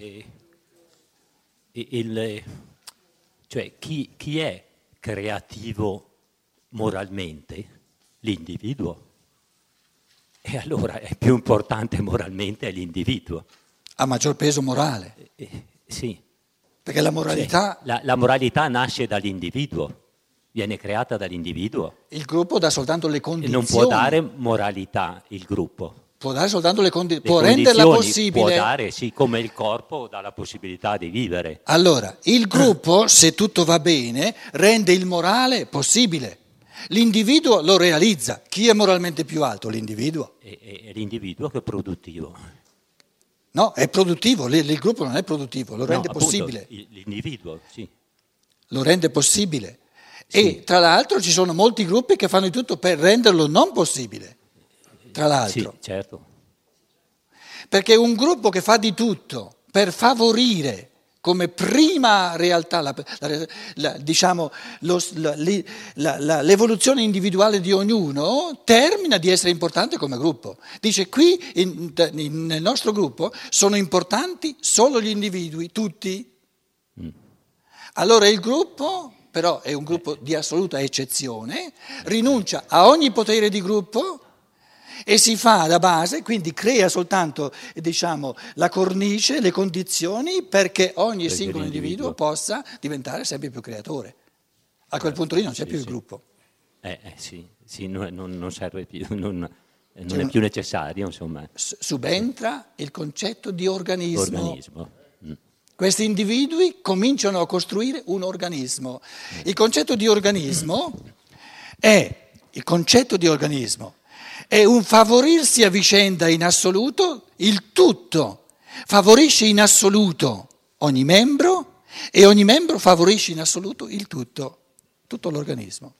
eh, il, cioè chi, chi è creativo moralmente? L'individuo. E allora è più importante moralmente l'individuo. Ha maggior peso morale. Eh, eh, sì. Perché la moralità... Cioè, la, la, moralità nasce dall'individuo, viene creata dall'individuo. Il gruppo dà soltanto le condizioni. Non può dare moralità il gruppo. Può dare soltanto le, condi- le può renderla possibile. Può dare, sì, come il corpo dà la possibilità di vivere. Allora, il gruppo, se tutto va bene, rende il morale possibile. L'individuo lo realizza. Chi è moralmente più alto? L'individuo. È, è l'individuo che è produttivo. No, è produttivo, il gruppo non è produttivo, lo rende no, possibile. L'individuo, sì. Lo rende possibile. Sì. E tra l'altro ci sono molti gruppi che fanno di tutto per renderlo non possibile. Tra l'altro. Sì, certo. Perché un gruppo che fa di tutto per favorire come prima realtà, la, la, la, diciamo, lo, l'evoluzione individuale di ognuno termina di essere importante come gruppo. Dice qui in, in, nel nostro gruppo sono importanti solo gli individui, tutti. Mm. Allora il gruppo però è un gruppo di assoluta eccezione, rinuncia a ogni potere di gruppo e si fa da base, quindi crea soltanto diciamo, la cornice, le condizioni perché ogni perché singolo individuo possa diventare sempre più creatore. A quel punto lì non c'è sì, più sì. il gruppo. Eh, eh sì, sì non, non, serve più, non, non cioè, è più necessario. Insomma. Subentra il concetto di organismo. organismo. Mm. Questi individui cominciano a costruire un organismo. Il concetto di organismo è il concetto di organismo è un favorirsi a vicenda in assoluto, il tutto favorisce in assoluto ogni membro e ogni membro favorisce in assoluto il tutto, tutto l'organismo.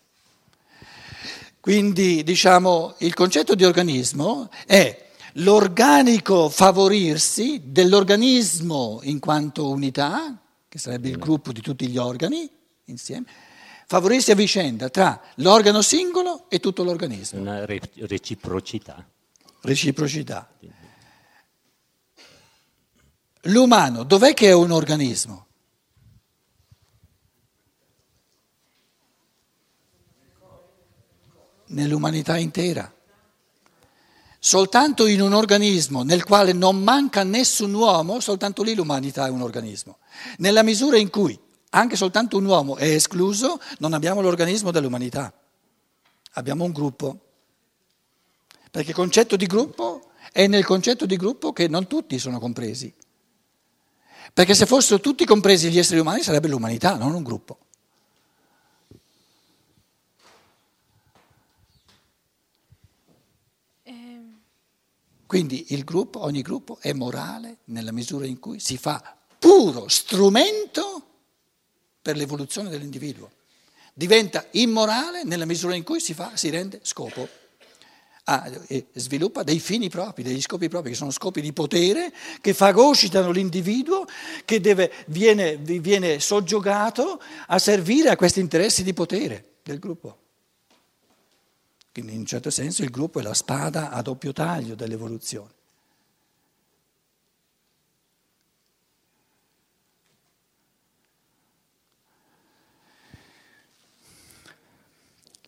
Quindi diciamo il concetto di organismo è l'organico favorirsi dell'organismo in quanto unità, che sarebbe il gruppo di tutti gli organi insieme, favorirsi a vicenda tra l'organo singolo e tutto l'organismo. Una reciprocità. Reciprocità. L'umano, dov'è che è un organismo? Nell'umanità intera. Soltanto in un organismo nel quale non manca nessun uomo, soltanto lì l'umanità è un organismo. Nella misura in cui anche soltanto un uomo è escluso, non abbiamo l'organismo dell'umanità, abbiamo un gruppo. Perché il concetto di gruppo è nel concetto di gruppo che non tutti sono compresi. Perché se fossero tutti compresi gli esseri umani sarebbe l'umanità, non un gruppo. Quindi il gruppo, ogni gruppo è morale nella misura in cui si fa puro strumento per l'evoluzione dell'individuo. Diventa immorale nella misura in cui si, fa, si rende scopo. Ah, sviluppa dei fini propri, degli scopi propri, che sono scopi di potere, che fagocitano l'individuo, che deve, viene, viene soggiogato a servire a questi interessi di potere del gruppo. Quindi in un certo senso il gruppo è la spada a doppio taglio dell'evoluzione.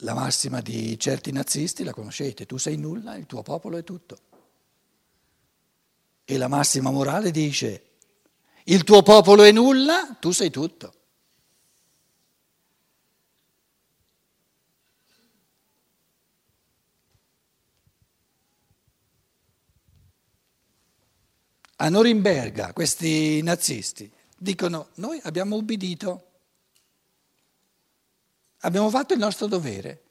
La massima di certi nazisti la conoscete, tu sei nulla, il tuo popolo è tutto. E la massima morale dice, il tuo popolo è nulla, tu sei tutto. A Norimberga questi nazisti dicono noi abbiamo ubbidito. Abbiamo fatto il nostro dovere.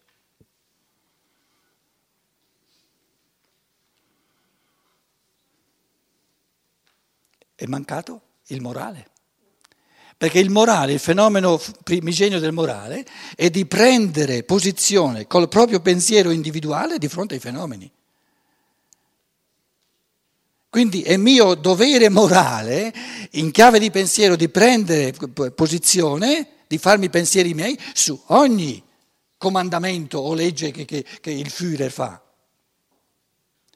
È mancato il morale. Perché il morale, il fenomeno primigenio del morale, è di prendere posizione col proprio pensiero individuale di fronte ai fenomeni. Quindi è mio dovere morale, in chiave di pensiero, di prendere posizione di farmi pensieri miei su ogni comandamento o legge che, che, che il Führer fa.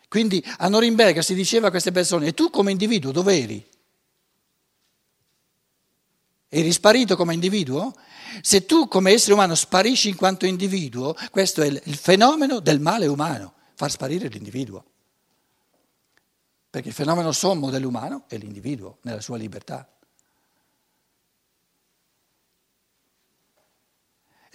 Quindi a Norimberga si diceva a queste persone, e tu come individuo dove eri? Eri sparito come individuo? Se tu come essere umano sparisci in quanto individuo, questo è il fenomeno del male umano, far sparire l'individuo. Perché il fenomeno sommo dell'umano è l'individuo nella sua libertà.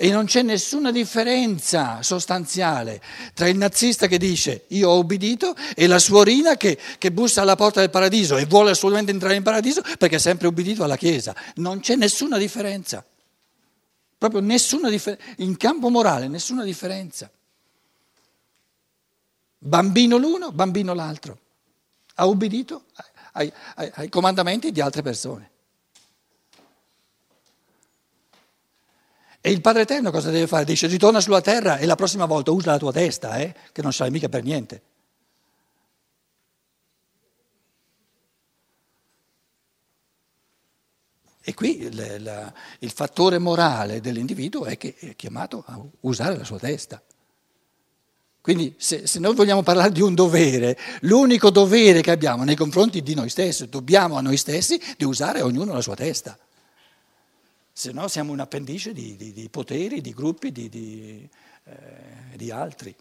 E non c'è nessuna differenza sostanziale tra il nazista che dice io ho obbedito e la suorina che, che bussa alla porta del paradiso e vuole assolutamente entrare in paradiso perché ha sempre obbedito alla Chiesa. Non c'è nessuna differenza. Proprio nessuna differenza. In campo morale nessuna differenza. Bambino l'uno, bambino l'altro. Ha obbedito ai, ai, ai comandamenti di altre persone. E il Padre Eterno cosa deve fare? Dice ritorna sulla terra e la prossima volta usa la tua testa, eh, che non sai mica per niente. E qui il, la, il fattore morale dell'individuo è che è chiamato a usare la sua testa. Quindi se, se, noi vogliamo parlare di un dovere, l'unico dovere che abbiamo nei confronti di noi stessi, dobbiamo a noi stessi di usare ognuno la sua testa se no siamo un appendice di, di, di poteri, di gruppi, di, eh, di altri.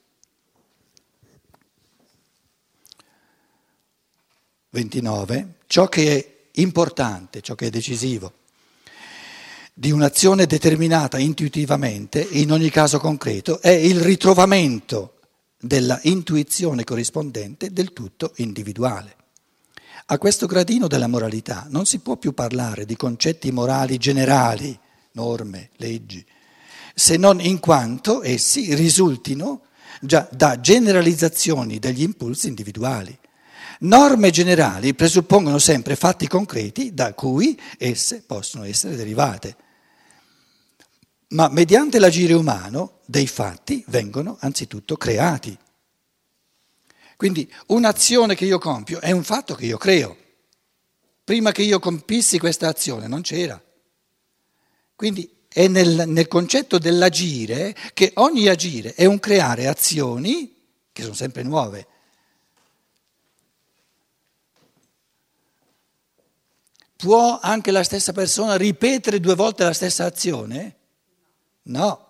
29. Ciò che è importante, ciò che è decisivo di un'azione determinata intuitivamente, in ogni caso concreto, è il ritrovamento della intuizione corrispondente del tutto individuale. A questo gradino della moralità non si può più parlare di concetti morali generali, norme, leggi, se non in quanto essi risultino già da generalizzazioni degli impulsi individuali. Norme generali presuppongono sempre fatti concreti da cui esse possono essere derivate. Ma mediante l'agire umano dei fatti vengono anzitutto creati. Quindi un'azione che io compio è un fatto che io creo. Prima che io compissi questa azione non c'era. Quindi è nel, nel concetto dell'agire che ogni agire è un creare azioni che sono sempre nuove. Può anche la stessa persona ripetere due volte la stessa azione? No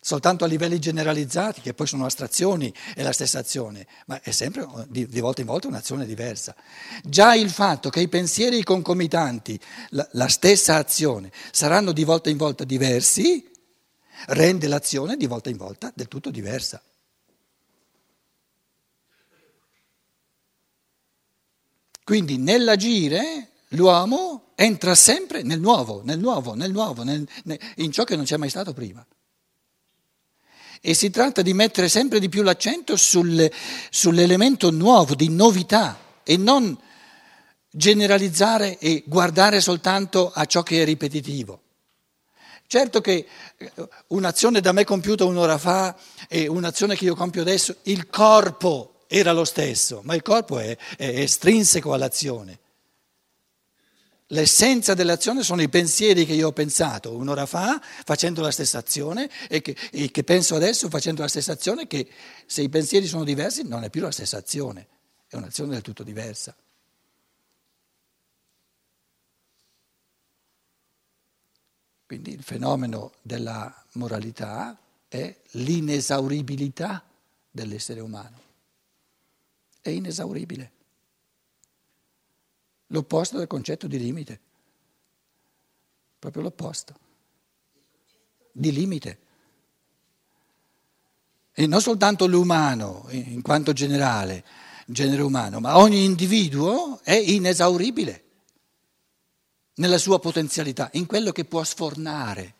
soltanto a livelli generalizzati, che poi sono astrazioni, è la stessa azione, ma è sempre di, di volta in volta un'azione diversa. Già il fatto che i pensieri concomitanti, la, la stessa azione, saranno di volta in volta diversi, rende l'azione di volta in volta del tutto diversa. Quindi nell'agire l'uomo entra sempre nel nuovo, nel nuovo, nel nuovo, nel, in ciò che non c'è mai stato prima. E si tratta di mettere sempre di più l'accento sul, sull'elemento nuovo, di novità, e non generalizzare e guardare soltanto a ciò che è ripetitivo. Certo che eh, un'azione da me compiuta un'ora fa e un'azione che io compio adesso, il corpo era lo stesso, ma il corpo è, è estrinseco all'azione. L'essenza dell'azione sono i pensieri che io ho pensato un'ora fa facendo la stessa azione e che, e che, penso adesso facendo la stessa azione che se i pensieri sono diversi non è più la stessa azione, è un'azione del tutto diversa. Quindi il fenomeno della moralità è l'inesauribilità dell'essere umano. È inesauribile l'opposto del concetto di limite, proprio l'opposto, di limite. E non soltanto l'umano in quanto generale, genere umano, ma ogni individuo è inesauribile nella sua potenzialità, in quello che può sfornare.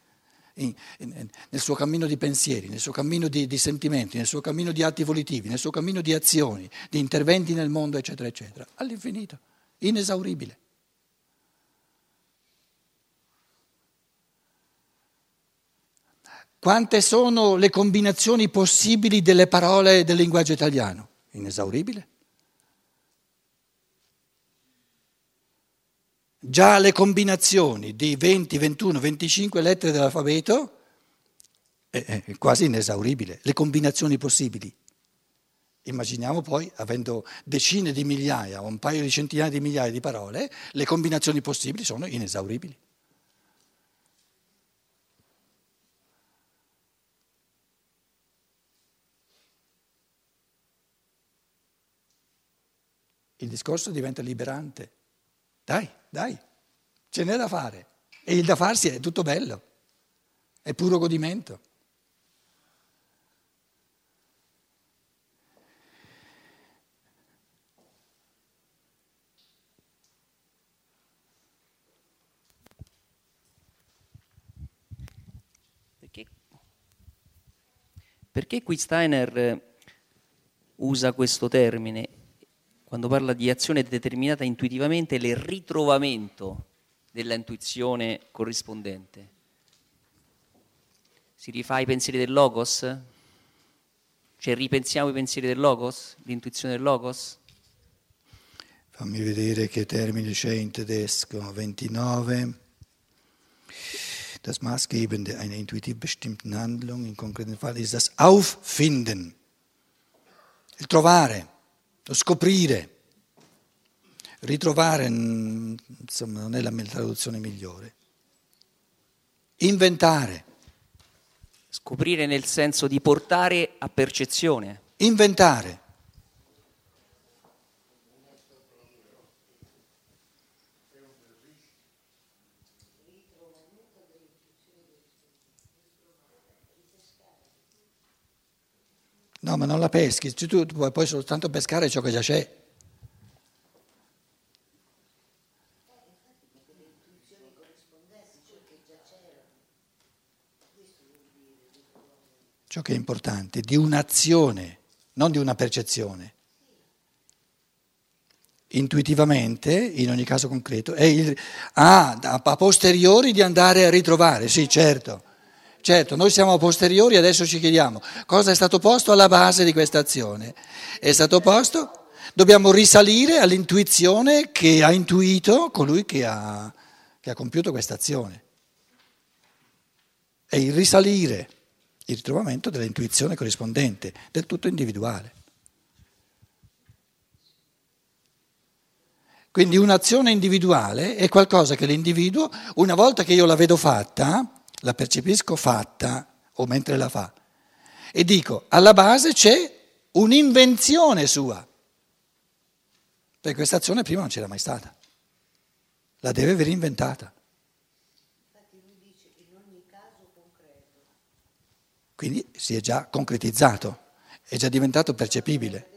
In, in, nel suo cammino di pensieri, nel suo cammino di, di, sentimenti, nel suo cammino di atti volitivi, nel suo cammino di azioni, di interventi nel mondo, eccetera, eccetera, all'infinito inesauribile. Quante sono le combinazioni possibili delle parole del linguaggio italiano? Inesauribile. Già le combinazioni di 20, 21, 25 lettere dell'alfabeto è quasi inesauribile, le combinazioni possibili. Immaginiamo poi, avendo decine di migliaia o un paio di centinaia di migliaia di parole, le combinazioni possibili sono inesauribili. Il discorso diventa liberante. Dai, dai, ce n'è da fare. E il da farsi è tutto bello, è puro godimento. Perché qui Steiner eh, usa questo termine quando parla di azione determinata intuitivamente, il ritrovamento della intuizione corrispondente? Si rifà ai pensieri del Logos? Cioè ripensiamo i pensieri del Logos, l'intuizione del Logos? Fammi vedere che termine c'è in tedesco, 29. Das Maßgebende einer intuitiv bestimmten Handlung, im konkreten Fall, ist das Auffinden, il trovare, lo scoprire. Ritrovare, insomma, non è la traduzione migliore. Inventare. Scoprire nel senso di portare a percezione. Inventare. No, ma non la peschi, tu puoi soltanto pescare ciò che già c'è. Ciò che è importante, di un'azione, non di una percezione. Intuitivamente, in ogni caso concreto, è il, ah, a posteriori di andare a ritrovare, sì, certo. Certo, noi siamo posteriori e adesso ci chiediamo cosa è stato posto alla base di questa azione. È stato posto? Dobbiamo risalire all'intuizione che ha intuito colui che ha, che ha compiuto questa azione. È il risalire, il ritrovamento dell'intuizione corrispondente, del tutto individuale. Quindi un'azione individuale è qualcosa che l'individuo, una volta che io la vedo fatta, la percepisco fatta o mentre la fa. E dico, alla base c'è un'invenzione sua, perché questa azione prima non c'era mai stata, la deve aver inventata. Quindi si è già concretizzato, è già diventato percepibile.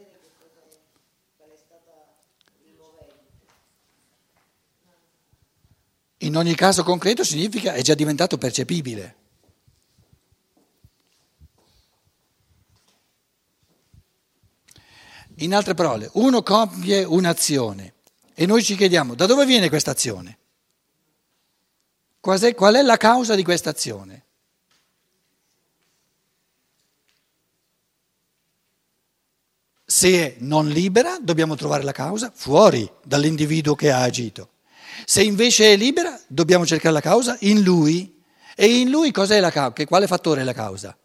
In ogni caso concreto significa è già diventato percepibile. In altre parole, uno compie un'azione e noi ci chiediamo da dove viene questa azione? Qual è la causa di questa azione? Se è non libera, dobbiamo trovare la causa fuori dall'individuo che ha agito. Se invece è libera, dobbiamo cercare la causa in lui. E in lui cos'è la causa? Quale fattore è la causa?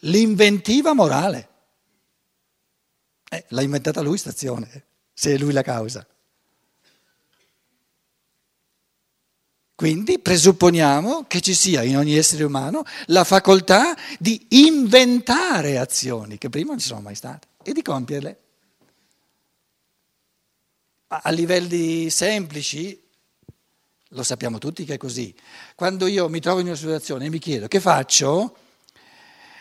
L'inventiva morale. Eh, l'ha inventata lui stazione, se è lui la causa. Quindi presupponiamo che ci sia in ogni essere umano la facoltà di inventare azioni che prima non ci sono mai state e di compierle a livelli semplici, lo sappiamo tutti che è così. Quando io mi trovo in una situazione e mi chiedo che faccio,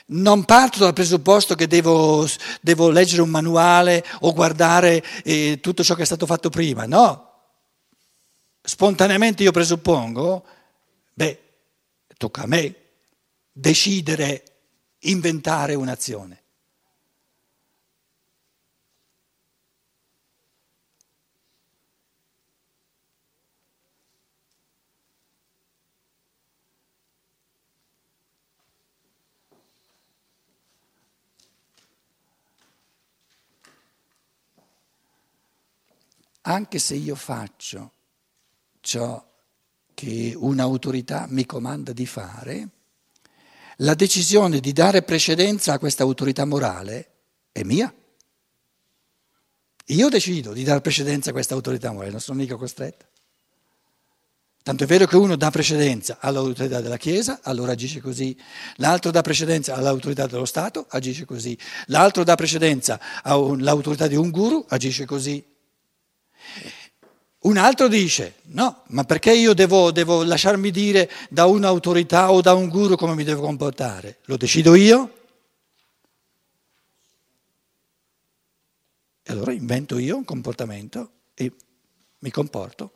non parto dal presupposto che devo, devo leggere un manuale o guardare eh, tutto ciò che è stato fatto prima, no. Spontaneamente io presuppongo, beh, tocca a me decidere, inventare un'azione. Anche se io faccio ciò che un'autorità mi comanda di fare, la decisione di dare precedenza a questa autorità morale è mia, Io decido di dare precedenza a questa autorità morale, non sono mica costretto. Tanto è vero che uno dà precedenza all'autorità della Chiesa, allora agisce così, l'altro dà precedenza all'autorità dello Stato, agisce così, l'altro dà precedenza all'autorità di un guru, agisce così. Un altro dice, no, ma perché io devo, devo lasciarmi dire da un'autorità o da un guru come mi devo comportare? Lo decido io? E allora invento io un comportamento e mi comporto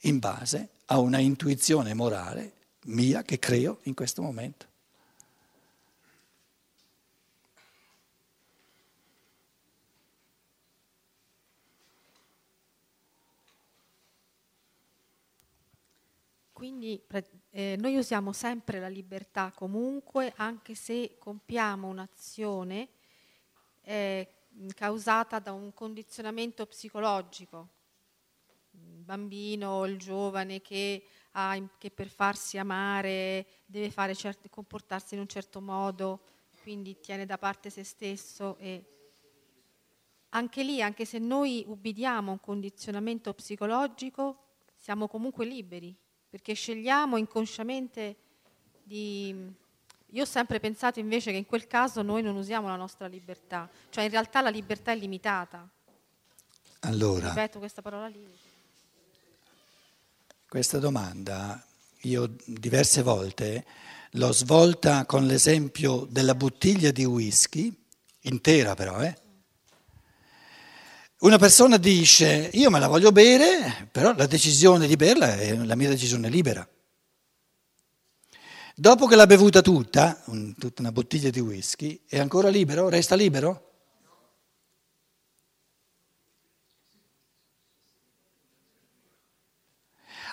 in base a una intuizione morale mia che creo in questo momento. Quindi eh, noi usiamo sempre la libertà comunque, anche se compiamo un'azione eh, causata da un condizionamento psicologico. Il bambino, il giovane che, ha, che per farsi amare deve certi, comportarsi in un certo modo, quindi tiene da parte se stesso e anche lì, anche se noi ubbidiamo un condizionamento psicologico, siamo comunque liberi perché scegliamo inconsciamente di... Io ho sempre pensato invece che in quel caso noi non usiamo la nostra libertà, cioè in realtà la libertà è limitata. Allora, ripeto questa parola lì. Questa domanda io diverse volte l'ho svolta con l'esempio della bottiglia di whisky, intera però, eh? Una persona dice io me la voglio bere, però la decisione di berla è la mia decisione libera. Dopo che l'ha bevuta tutta, un, tutta una bottiglia di whisky, è ancora libero? Resta libero?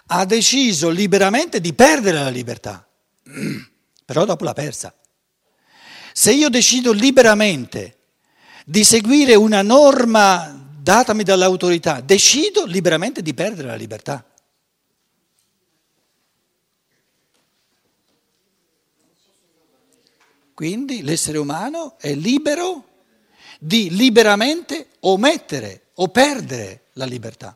Ha deciso liberamente di perdere la libertà, però dopo l'ha persa. Se io decido liberamente di seguire una norma datami dall'autorità, decido liberamente di perdere la libertà. Quindi l'essere umano è libero di liberamente omettere o perdere la libertà.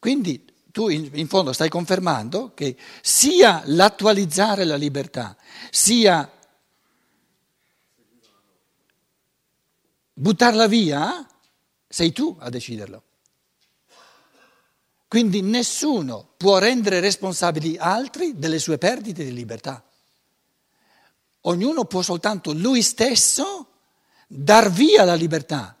Quindi tu in, in, fondo stai confermando che sia l'attualizzare la libertà, sia buttarla via, sei tu a deciderlo. Quindi nessuno può rendere responsabili altri delle sue perdite di libertà. Ognuno può soltanto lui stesso dar via la libertà.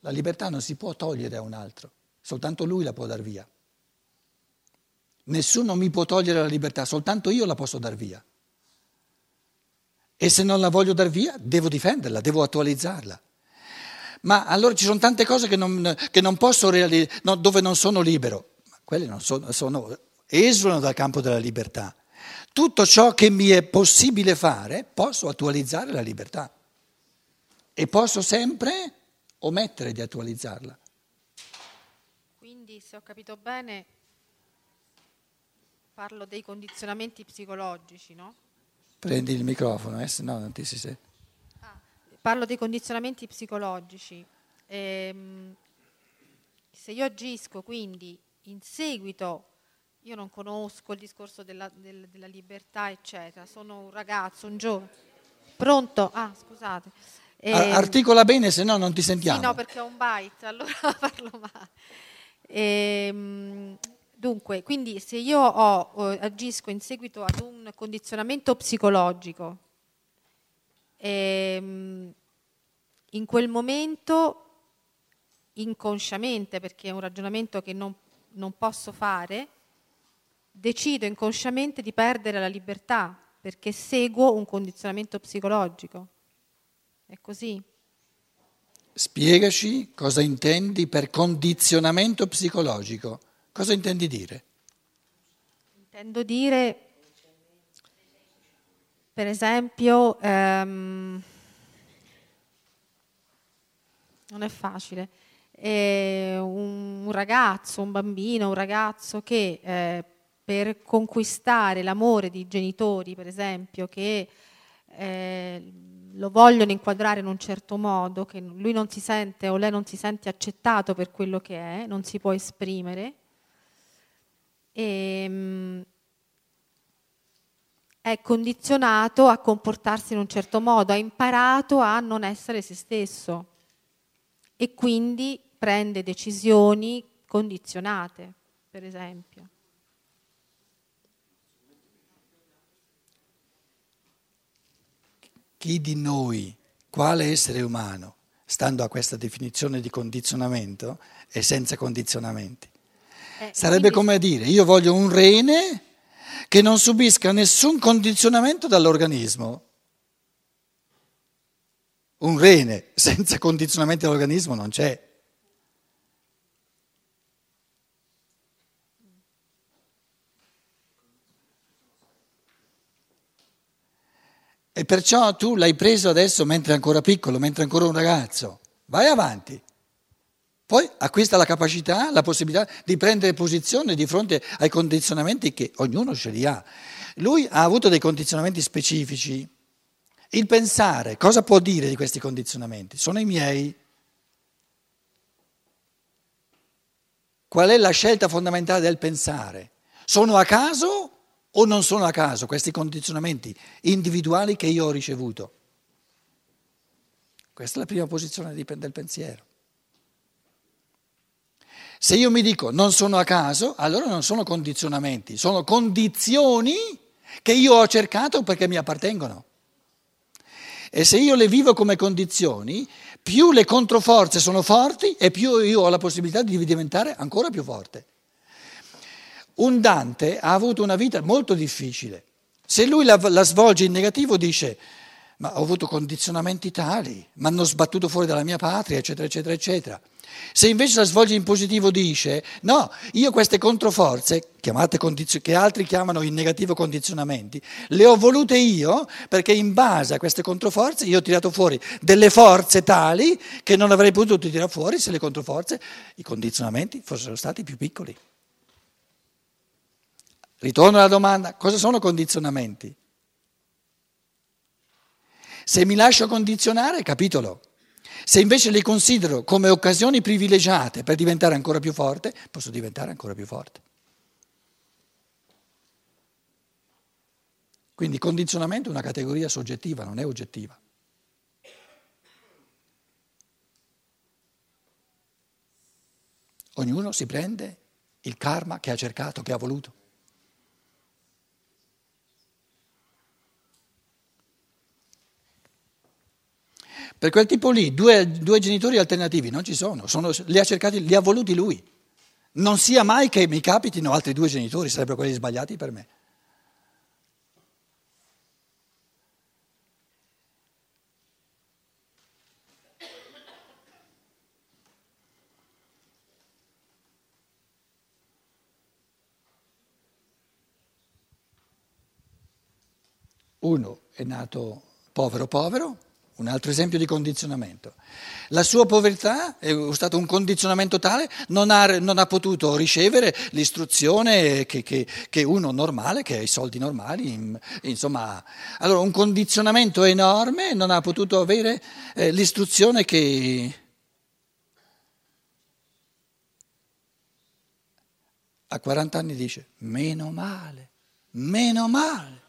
La libertà non si può togliere a un altro, soltanto lui la può dar via. Nessuno mi può togliere la libertà, soltanto io la posso dar via. E se non la voglio dar via, devo difenderla, devo attualizzarla. Ma allora ci sono tante cose che non, che non posso realizzare, no, dove non sono libero. Ma quelle non sono, sono, esulano dal campo della libertà. Tutto ciò che mi è possibile fare, posso attualizzare la libertà. E posso sempre omettere di attualizzarla. Quindi, se ho capito bene, parlo dei condizionamenti psicologici, no? Prendi il microfono, eh, se no non ti si sente. Ah, parlo dei condizionamenti psicologici. Ehm, se io agisco quindi in seguito, io non conosco il discorso della, del, della libertà, eccetera, sono un ragazzo, un giovane. Pronto? Ah, scusate. Ehm, Articola bene, se no non ti sentiamo. Sì, no, perché ho un byte, allora parlo male. Ehm, Dunque, quindi se io ho, agisco in seguito ad un condizionamento psicologico, ehm, in quel momento, inconsciamente, perché è un ragionamento che non, non posso fare, decido inconsciamente di perdere la libertà perché seguo un condizionamento psicologico. È così? Spiegaci cosa intendi per condizionamento psicologico. Cosa intendi dire? Intendo dire, per esempio, ehm, non è facile, eh, un, un, ragazzo, un bambino, un ragazzo che eh, per conquistare l'amore di genitori, per esempio, che eh, lo vogliono inquadrare in un certo modo, che lui non si sente o lei non si sente accettato per quello che è, non si può esprimere. Ehm, è condizionato a comportarsi in un certo modo, ha imparato a non essere se stesso e quindi prende decisioni condizionate, per esempio. Chi di noi, quale essere umano, stando a questa definizione di condizionamento, è senza condizionamenti? Eh, Sarebbe quindi... come dire, io voglio un rene che non subisca nessun condizionamento dall'organismo. Un rene senza condizionamenti dall'organismo non c'è. E perciò tu l'hai preso adesso mentre è ancora piccolo, mentre è ancora un ragazzo. Vai avanti. Poi acquista la capacità, la possibilità di prendere posizione di fronte ai condizionamenti che ognuno ce li ha. Lui ha avuto dei condizionamenti specifici. Il pensare, cosa può dire di questi condizionamenti? Sono i miei. Qual è la scelta fondamentale del pensare? Sono a caso o non sono a caso questi condizionamenti individuali che io ho ricevuto? Questa è la prima posizione del pensiero. Se io mi dico non sono a caso, allora non sono condizionamenti, sono condizioni che io ho cercato perché mi appartengono. E se io le vivo come condizioni, più le controforze sono forti e più io ho la possibilità di diventare ancora più forte. Un Dante ha avuto una vita molto difficile. Se lui la, la svolge in negativo dice ma ho avuto condizionamenti tali, mi hanno sbattuto fuori dalla mia patria, eccetera, eccetera, eccetera. Se invece la svolge in positivo dice no, io queste controforze, condizio- che altri chiamano in negativo condizionamenti, le ho volute io perché in base a queste controforze io ho tirato fuori delle forze tali che non avrei potuto tirare fuori se le controforze, i condizionamenti fossero stati più piccoli. Ritorno alla domanda, cosa sono condizionamenti? Se mi lascio condizionare, capitolo. Se invece li considero come occasioni privilegiate per diventare ancora più forte, posso diventare ancora più forte. Quindi condizionamento è una categoria soggettiva, non è oggettiva. Ognuno si prende il karma che ha cercato, che ha voluto. Per quel tipo lì due, due genitori alternativi non ci sono, sono li, ha cercati, li ha voluti lui. Non sia mai che mi capitino altri due genitori, sarebbero quelli sbagliati per me. Uno è nato povero povero, un altro esempio di condizionamento. La sua povertà è stato un condizionamento tale, non ha, non ha potuto ricevere l'istruzione che, che, che, uno normale, che ha i soldi normali, insomma, allora un condizionamento enorme, non ha potuto avere eh, l'istruzione che... A 40 anni dice, meno male, meno male.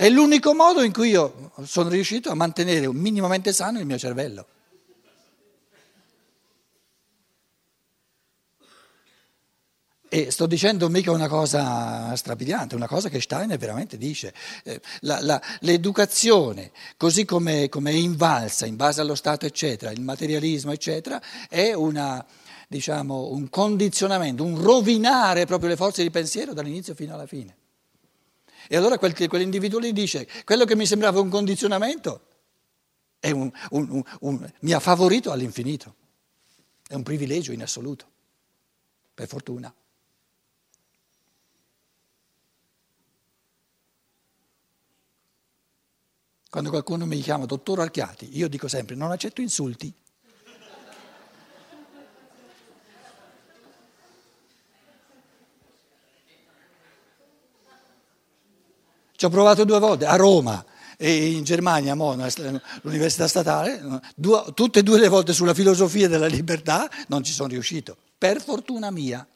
È l'unico modo in cui io sono riuscito a mantenere minimamente sano il mio cervello. E sto dicendo mica una cosa strabiliante, una cosa che Steiner veramente dice. Eh, la, la, l'educazione, così come, è invalsa in base allo Stato, eccetera, il materialismo, eccetera, è una, diciamo, un condizionamento, un rovinare proprio le forze di pensiero dall'inizio fino alla fine. E allora quel, quell'individuo lì dice, quello che mi sembrava un condizionamento un, un, un, mi ha favorito all'infinito. È un privilegio in assoluto, per fortuna. Quando qualcuno mi chiama dottor Archiati, io dico sempre non accetto insulti. Ci ho provato due volte, a Roma e in Germania, l'università statale, due, tutte e due le volte sulla filosofia della libertà non ci sono riuscito, per fortuna mia.